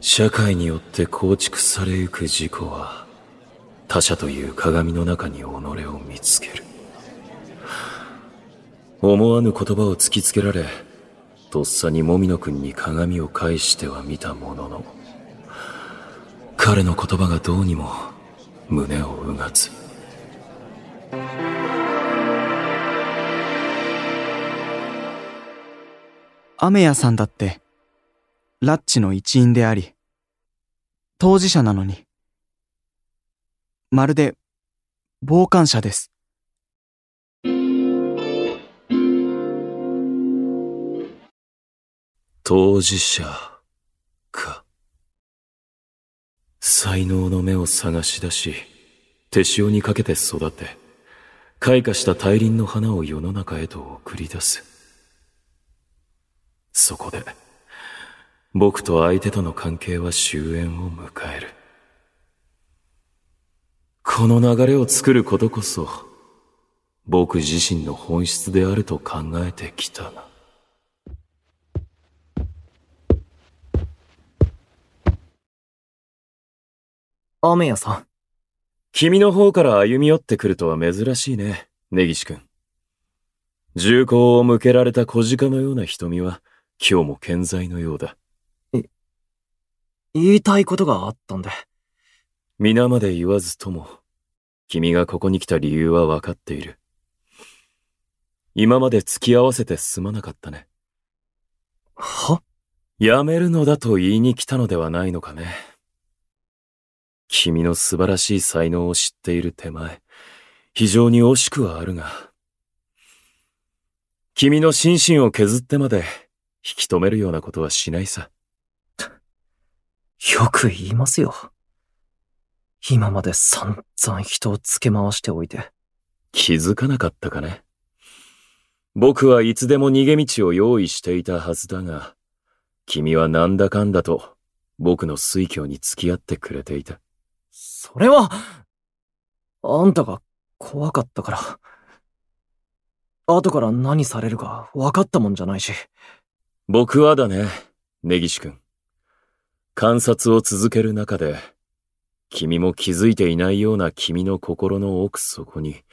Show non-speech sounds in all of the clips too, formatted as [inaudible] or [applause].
社会によって構築されゆく自己は他者という鏡の中に己を見つける。思わぬ言葉を突きつけられとっさにもみの君に鏡を返してはみたものの彼の言葉がどうにも胸をうがつ。雨屋さんだってラッチの一員であり当事者なのに。まるで傍観者です。当事者か。才能の目を探し出し手塩にかけて育て開花した大輪の花を世の中へと送り出す。そこで僕と相手との関係は終焉を迎えるこの流れを作ることこそ僕自身の本質であると考えてきたな雨屋さん。君の方から歩み寄ってくるとは珍しいね、根岸君。銃口を向けられた小鹿のような瞳は今日も健在のようだ。言いたいことがあったんで。皆まで言わずとも、君がここに来た理由は分かっている。今まで付き合わせてすまなかったね。は？やめるのだと言いに来たのではないのかね。君の素晴らしい才能を知っている手前、非常に惜しくはあるが、君の心身を削ってまで引き止めるようなことはしないさ。よく言いますよ。今まで散々人をつけ回しておいて。気づかなかったかね。僕はいつでも逃げ道を用意していたはずだが、君はなんだかんだと僕の水郷に付き合ってくれていた。それは、あんたが怖かったから。後から何されるか分かったもんじゃないし。僕はだね、根岸君。観察を続ける中で、君も気づいていないような君の心の奥底に、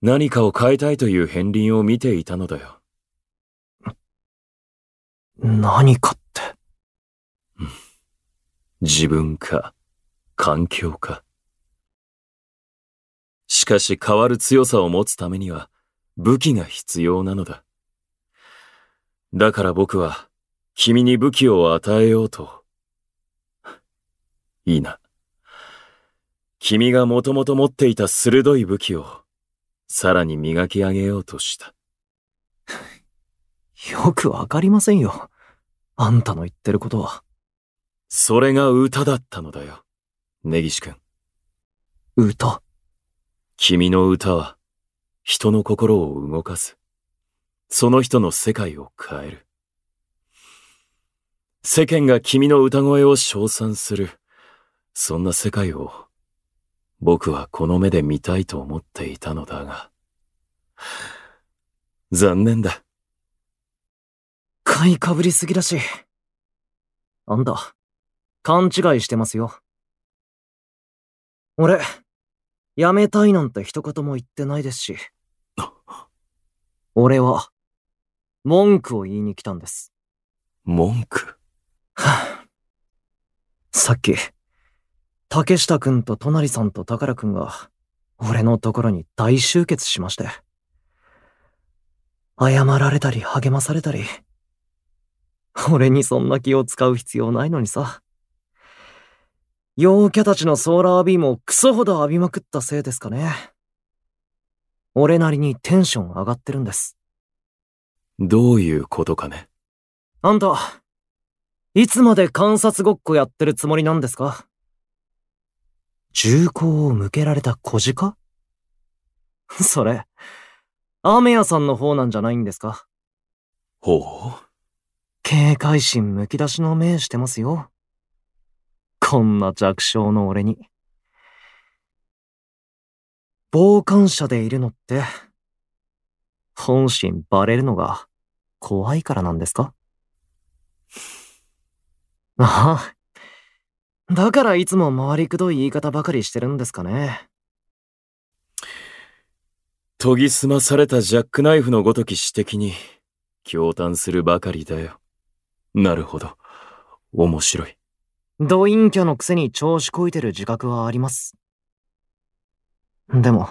何かを変えたいという片鱗を見ていたのだよ。何かって？自分か、環境か。しかし変わる強さを持つためには武器が必要なのだ。だから僕は君に武器を与えようと。いいな。君がもともと持っていた鋭い武器をさらに磨き上げようとした。[laughs] よくわかりませんよ。あんたの言ってることは。それが歌だったのだよ。根岸君。歌？君の歌は人の心を動かす。その人の世界を変える。世間が君の歌声を称賛する。そんな世界を僕はこの目で見たいと思っていたのだが。残念だ。買いかぶりすぎだし。あんた、勘違いしてますよ。俺、やめたいなんて一言も言ってないですし。[laughs] 俺は、文句を言いに来たんです。文句？はぁさっき、竹下くんと隣さんと宝くんが、俺のところに大集結しまして。謝られたり励まされたり。俺にそんな気を使う必要ないのにさ。陽キャたちのソーラービームをクソほど浴びまくったせいですかね。俺なりにテンション上がってるんです。どういうことかね。あんた、いつまで観察ごっこやってるつもりなんですか？銃口を向けられた小鹿？[laughs] それ、雨屋さんの方なんじゃないんですか？ほう。警戒心むき出しの目してますよ。こんな弱小の俺に。傍観者でいるのって、本心バレるのが怖いからなんですか？[laughs] ああ、だからいつも回りくどい言い方ばかりしてるんですかね。研ぎ澄まされたジャックナイフのごとき指摘に、驚嘆するばかりだよ。なるほど。面白い。ド陰キャのくせに調子こいてる自覚はあります。でも、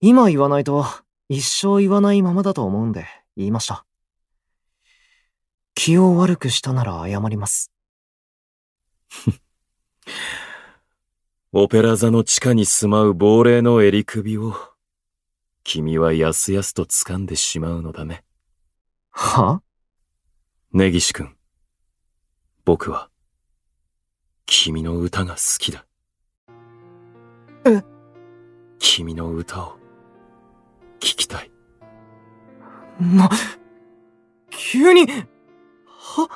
今言わないと一生言わないままだと思うんで言いました。気を悪くしたなら謝ります。[laughs] オペラ座の地下に住まう亡霊の襟首を、君はやすやすと掴んでしまうのだね。は？根岸くん。僕は、君の歌が好きだ。え？君の歌を、聞きたい。な、急に、は？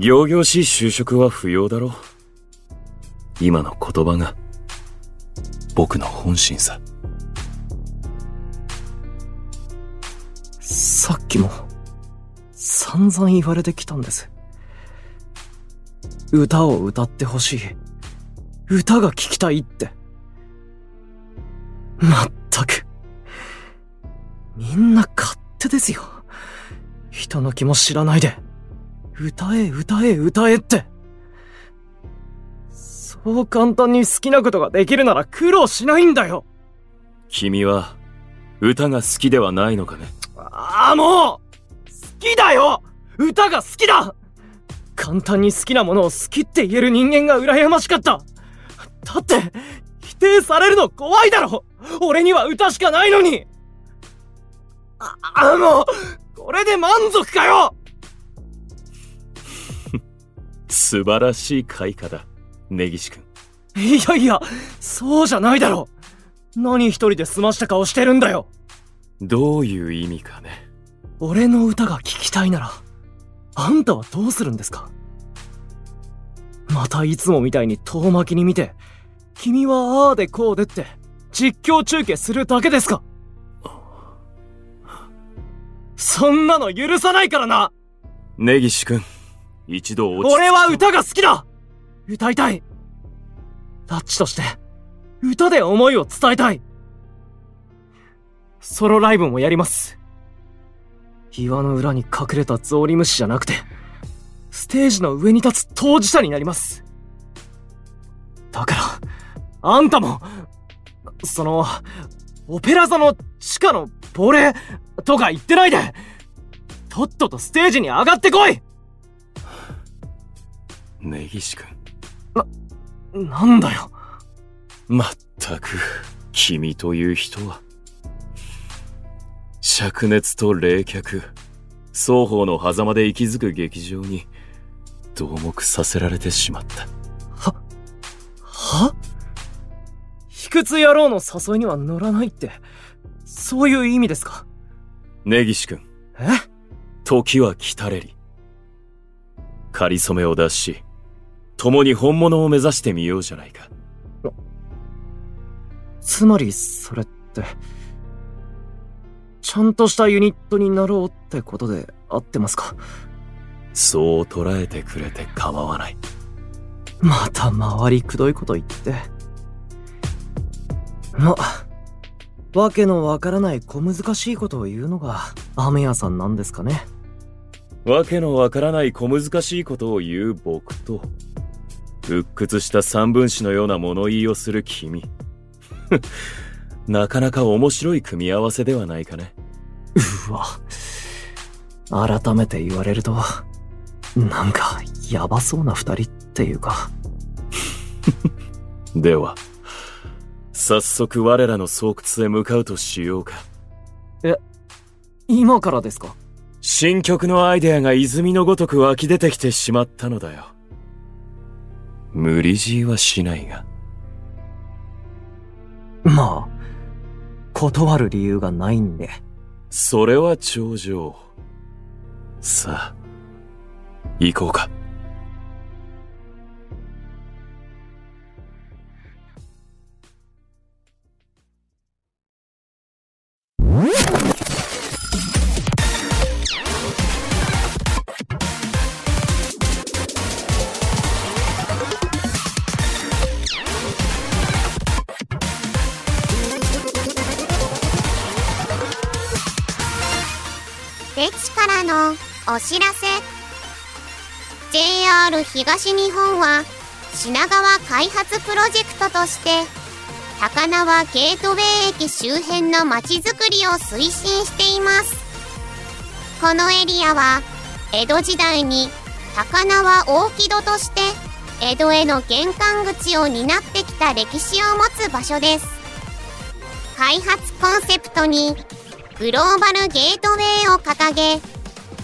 行々しい就職は不要だろう。今の言葉が、僕の本心さ。さっきも、散々言われてきたんです。歌を歌ってほしい。歌が聴きたいって。まったく。みんな勝手ですよ。人の気も知らないで。歌え、歌え、歌えって。そう簡単に好きなことができるなら苦労しないんだよ。君は、歌が好きではないのかね？ああ、もう好きだよ歌が好きだ簡単に好きなものを好きって言える人間が羨ましかっただって、否定されるの怖いだろ俺には歌しかないのにあ、あもう、これで満足かよ素晴らしい開花だ、根岸くん。いやいや、そうじゃないだろ。何一人で済ました顔してるんだよ。どういう意味かね。俺の歌が聴きたいなら、あんたはどうするんですか？またいつもみたいに遠巻きに見て、君はああでこうでって、実況中継するだけですか？そんなの許さないからな！根岸くん、一度落ち俺は歌が好きだ！歌いたい！ラッチとして、歌で思いを伝えたい！ソロライブもやります。岩の裏に隠れたゾウリムシじゃなくて、ステージの上に立つ当事者になります。だから、あんたも、その、オペラ座の地下の亡霊とか言ってないで、とっととステージに上がってこい！根岸くん。なんだよ。まったく、君という人は。灼熱と冷却、双方の狭間で息づく劇場に、同目させられてしまった。は卑屈野郎の誘いには乗らないって、そういう意味ですか？根岸くん、え？時は来たれり。仮初めを脱し、共に本物を目指してみようじゃないか。つまり、それって、ちゃんとしたユニットになろうってことで合ってますか？そう捉えてくれて構わない。また回りくどいこと言って。ま、わけのわからない小難しいことを言うのが、雨屋さんなんですかね。わけのわからない小難しいことを言う僕と、鬱屈した三分子のような物言いをする君。[laughs] なかなか面白い組み合わせではないかね。うわ。改めて言われると、なんか、やばそうな二人っていうか。[laughs] では、早速我らの巣窟へ向かうとしようか。今からですか？新曲のアイデアが泉のごとく湧き出てきてしまったのだよ。無理強いはしないが。まあ、断る理由がないんで。それは頂上。さあ、行こうか。てちからのお知らせ。JR 東日本は品川開発プロジェクトとして高輪ゲートウェイ駅周辺のまちづくりを推進しています。このエリアは江戸時代に高輪大木戸として江戸への玄関口を担ってきた歴史を持つ場所です。開発コンセプトにグローバルゲートウェイを掲げ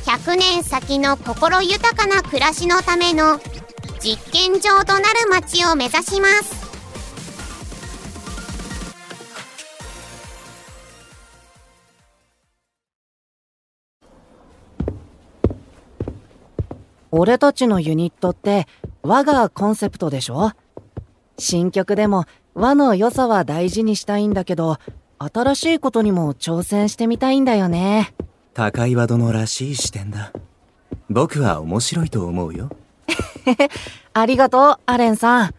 100年先の心豊かな暮らしのための実験場となる街を目指します。俺たちのユニットって和がコンセプトでしょ？新曲でも和の良さは大事にしたいんだけど新しいことにも挑戦してみたいんだよね。高岩殿らしい視点だ。僕は面白いと思うよ。[laughs] ありがとうアレンさん。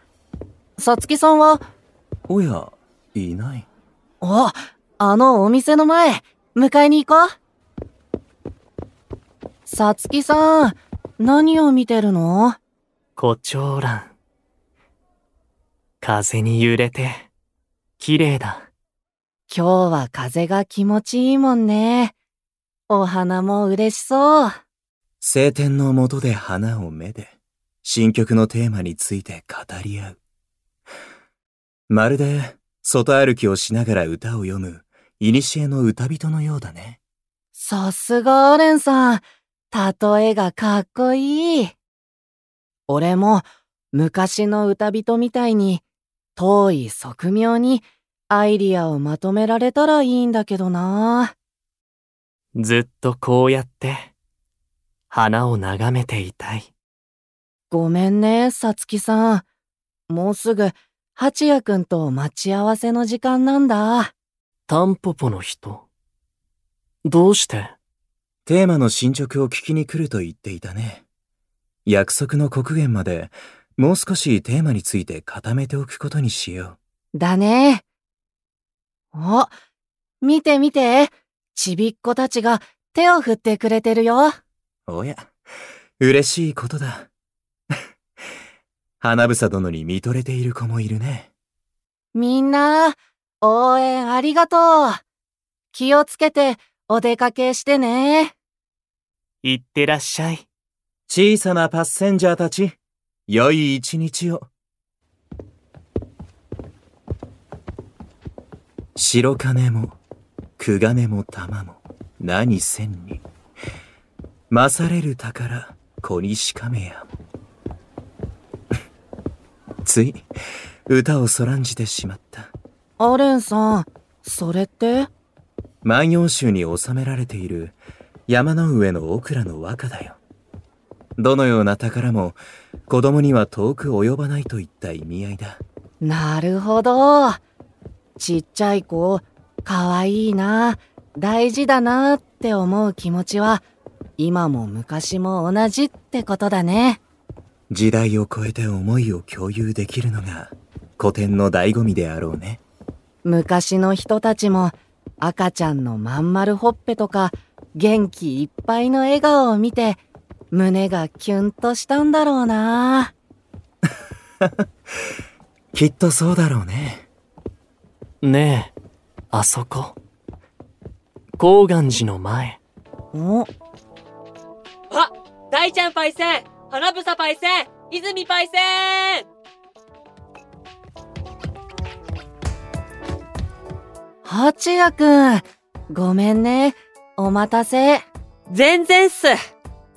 さつきさんは？おやいない。おあのお店の前迎えに行こう。さつきさん何を見てるの？胡蝶蘭。風に揺れて、綺麗だ。今日は風が気持ちいいもんね。お花も嬉しそう。晴天の下で花をめで、新曲のテーマについて語り合う。まるで、外歩きをしながら歌を読む、古の歌人のようだね。さすがアレンさん。例えがかっこいい。俺も昔の歌人みたいに遠い側面にアイディアをまとめられたらいいんだけどな。ずっとこうやって花を眺めていたい。ごめんね、さつきさん。もうすぐ八谷くんと待ち合わせの時間なんだ。タンポポの人。どうして？テーマの進捗を聞きに来ると言っていたね。約束の刻限までもう少しテーマについて固めておくことにしよう。だね。お、見て見て。ちびっ子たちが手を振ってくれてるよ。おや、嬉しいことだ。[laughs] 花房殿に見とれている子もいるね。みんな、応援ありがとう。気をつけてお出かけしてね。いってらっしゃい。小さなパッセンジャーたち、良い一日を。白金も、久金も玉も、何千に。勝れる宝、小西亀やも。[laughs] つい、歌をそらんじてしまった。アレンさん、それって？万葉集に収められている山の上のオクラの和歌だよ。どのような宝も子供には遠く及ばないといった意味合いだ。なるほど。ちっちゃい子、かわいいな、大事だなって思う気持ちは今も昔も同じってことだね。時代を超えて思いを共有できるのが古典の醍醐味であろうね。昔の人たちも赤ちゃんのまん丸ほっぺとか元気いっぱいの笑顔を見て胸がキュンとしたんだろうな [laughs] きっとそうだろうね。ねえ、あそこ。高岩寺の前。おあ大ちゃんパイセン花房パイセン泉パイセン八谷くん、ごめんね。お待たせ。全然っす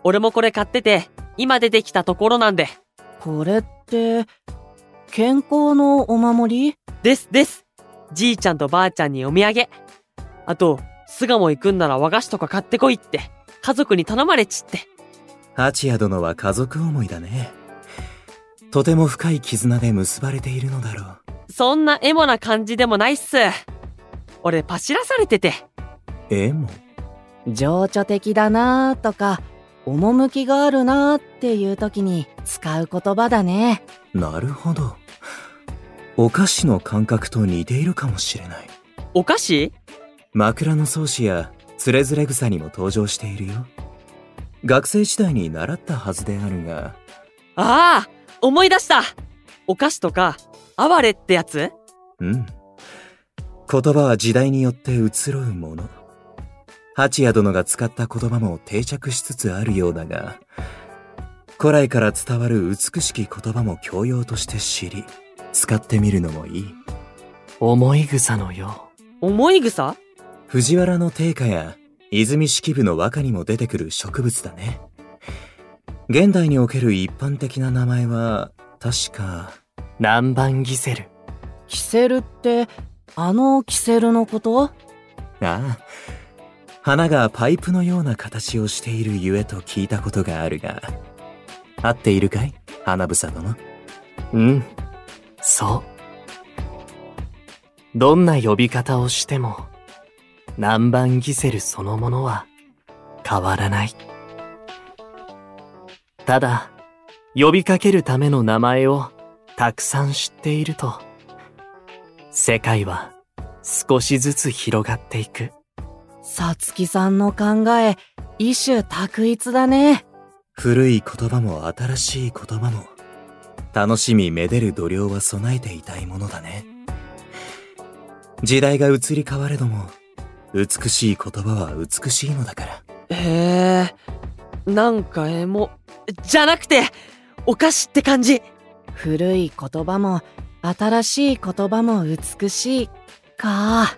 俺もこれ買ってて、今出てきたところなんで。これって、健康のお守り？ですですじいちゃんとばあちゃんにお土産。あと、巣鴨行くんなら和菓子とか買ってこいって、家族に頼まれちって。八谷殿は家族思いだね。とても深い絆で結ばれているのだろう。そんなエモな感じでもないっす。俺パシらされてて。エモ？情緒的だなとか、趣があるなっていう時に使う言葉だね。なるほど。お菓子の感覚と似ているかもしれない。お菓子？枕草子やつれづれ草にも登場しているよ。学生時代に習ったはずであるが、ああ思い出したお菓子とか、哀れってやつ？うん。言葉は時代によって移ろうもの。八谷殿が使った言葉も定着しつつあるようだが、古来から伝わる美しき言葉も教養として知り、使ってみるのもいい。思い草のよ思い草？藤原の定家や泉式部の和歌にも出てくる植物だね。現代における一般的な名前は、確か、う。南蛮ギセル。キセルって、あのキセルのこと？ああ、花がパイプのような形をしているゆえと聞いたことがあるが、合っているかい？花房殿。うん。そう。どんな呼び方をしても、南蛮ギセルそのものは変わらない。ただ、呼びかけるための名前をたくさん知っていると、世界は少しずつ広がっていく。さつきさんの考え、一種択一だね。古い言葉も新しい言葉も、楽しみめでる度量は備えていたいものだね。時代が移り変われども、美しい言葉は美しいのだから。へえ、なんかエモ。じゃなくて、お菓子って感じ。古い言葉も、新しい言葉も美しい、か。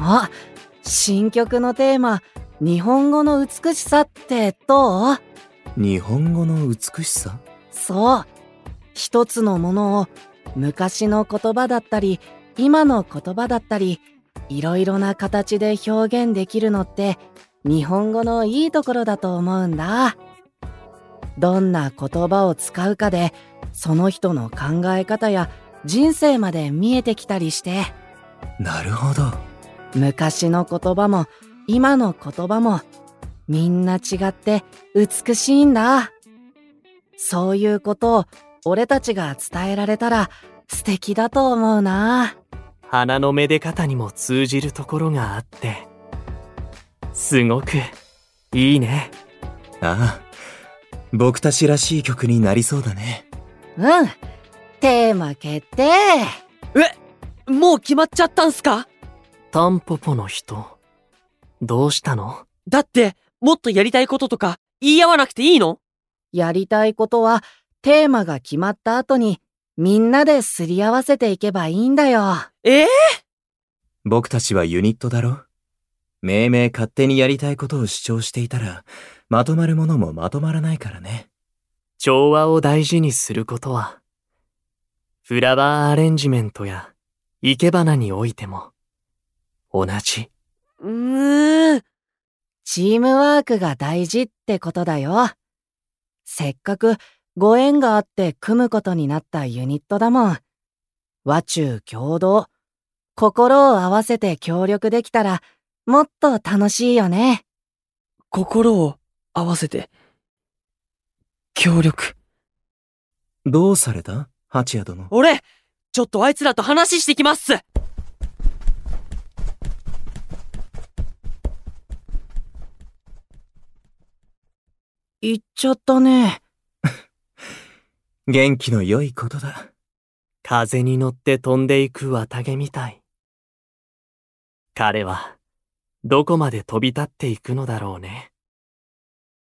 あ、新曲のテーマ、日本語の美しさってどう？日本語の美しさ？そう。一つのものを昔の言葉だったり、今の言葉だったり、いろいろな形で表現できるのって日本語のいいところだと思うんだ。どんな言葉を使うかで、その人の考え方や人生まで見えてきたりして、なるほど。昔の言葉も今の言葉もみんな違って美しいんだ。そういうことを俺たちが伝えられたら素敵だと思うな。花のめで方にも通じるところがあって、すごくいいね。ああ、僕たちらしい曲になりそうだね。うん。テーマ決定。もう決まっちゃったんすか？タンポポの人、どうしたの？だって、もっとやりたいこととか言い合わなくていいの？やりたいことはテーマが決まった後にみんなですり合わせていけばいいんだよ。ええ僕たちはユニットだろ？命名勝手にやりたいことを主張していたら、まとまるものもまとまらないからね。調和を大事にすることは、フラワーアレンジメントや生け花においても、同じ。うーん。チームワークが大事ってことだよ。せっかくご縁があって組むことになったユニットだもん。和中共同。心を合わせて協力できたらもっと楽しいよね。心を合わせて。協力。どうされた？八谷殿。俺、ちょっとあいつらと話してきます行っちゃったね。[laughs] 元気の良いことだ。風に乗って飛んでいく綿毛みたい。彼は、どこまで飛び立っていくのだろうね。